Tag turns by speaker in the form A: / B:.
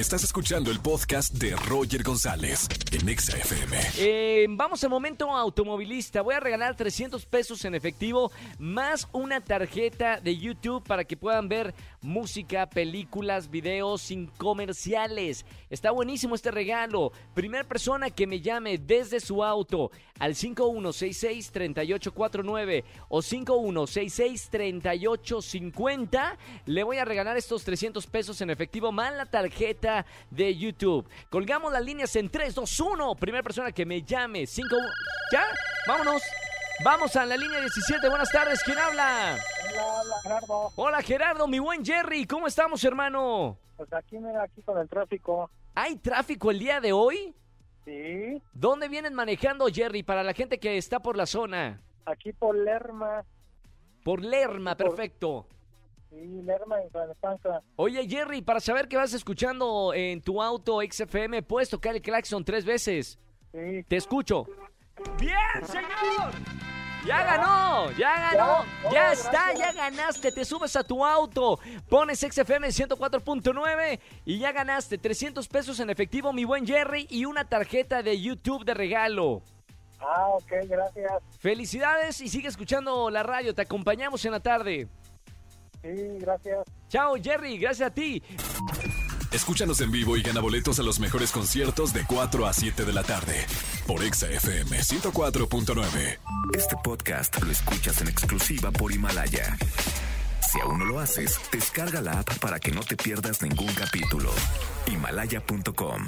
A: Estás escuchando el podcast de Roger González en Exa FM.
B: Eh, vamos al momento automovilista. Voy a regalar 300 pesos en efectivo más una tarjeta de YouTube para que puedan ver música, películas, videos sin comerciales. Está buenísimo este regalo. Primer persona que me llame desde su auto al 5166-3849 o 5166-3850 le voy a regalar estos 300 pesos en efectivo más la tarjeta de YouTube. Colgamos las líneas en 3, 2, 1. Primera persona que me llame. 5, ¿Ya? Vámonos. Vamos a la línea 17. Buenas tardes. ¿Quién habla?
C: Hola, hola, Gerardo.
B: Hola Gerardo, mi buen Jerry. ¿Cómo estamos, hermano?
C: Pues aquí, mira, aquí con el tráfico.
B: ¿Hay tráfico el día de hoy?
C: Sí,
B: ¿Dónde vienen manejando, Jerry, para la gente que está por la zona?
C: aquí por Lerma.
B: Por Lerma,
C: Por-
B: perfecto.
C: Sí, Lerma en.
B: Oye, Jerry, para saber que vas escuchando en tu auto XFM, puedes tocar el claxon tres veces.
C: Sí,
B: Te escucho. ¡Bien, señor! ¡Ya ganó! ¡Ya ganó!
C: Ya,
B: ¡Ya está!
C: gracias.
B: ¡Ya ganaste! Te subes a tu auto, pones XFM 104.9 y ya ganaste 300 pesos en efectivo, mi buen Jerry, y una tarjeta de YouTube de regalo.
C: ah, ok, gracias.
B: Felicidades y sigue escuchando la radio. Te acompañamos en la tarde.
C: Sí, gracias.
B: Chao, Jerry. Gracias a ti.
A: Escúchanos en vivo y gana boletos a los mejores conciertos de 4 a 7 de la tarde por Exa FM 104.9.
D: Este podcast lo escuchas en exclusiva por Himalaya. Si aún no lo haces, descarga la app para que no te pierdas ningún capítulo. Himalaya.com.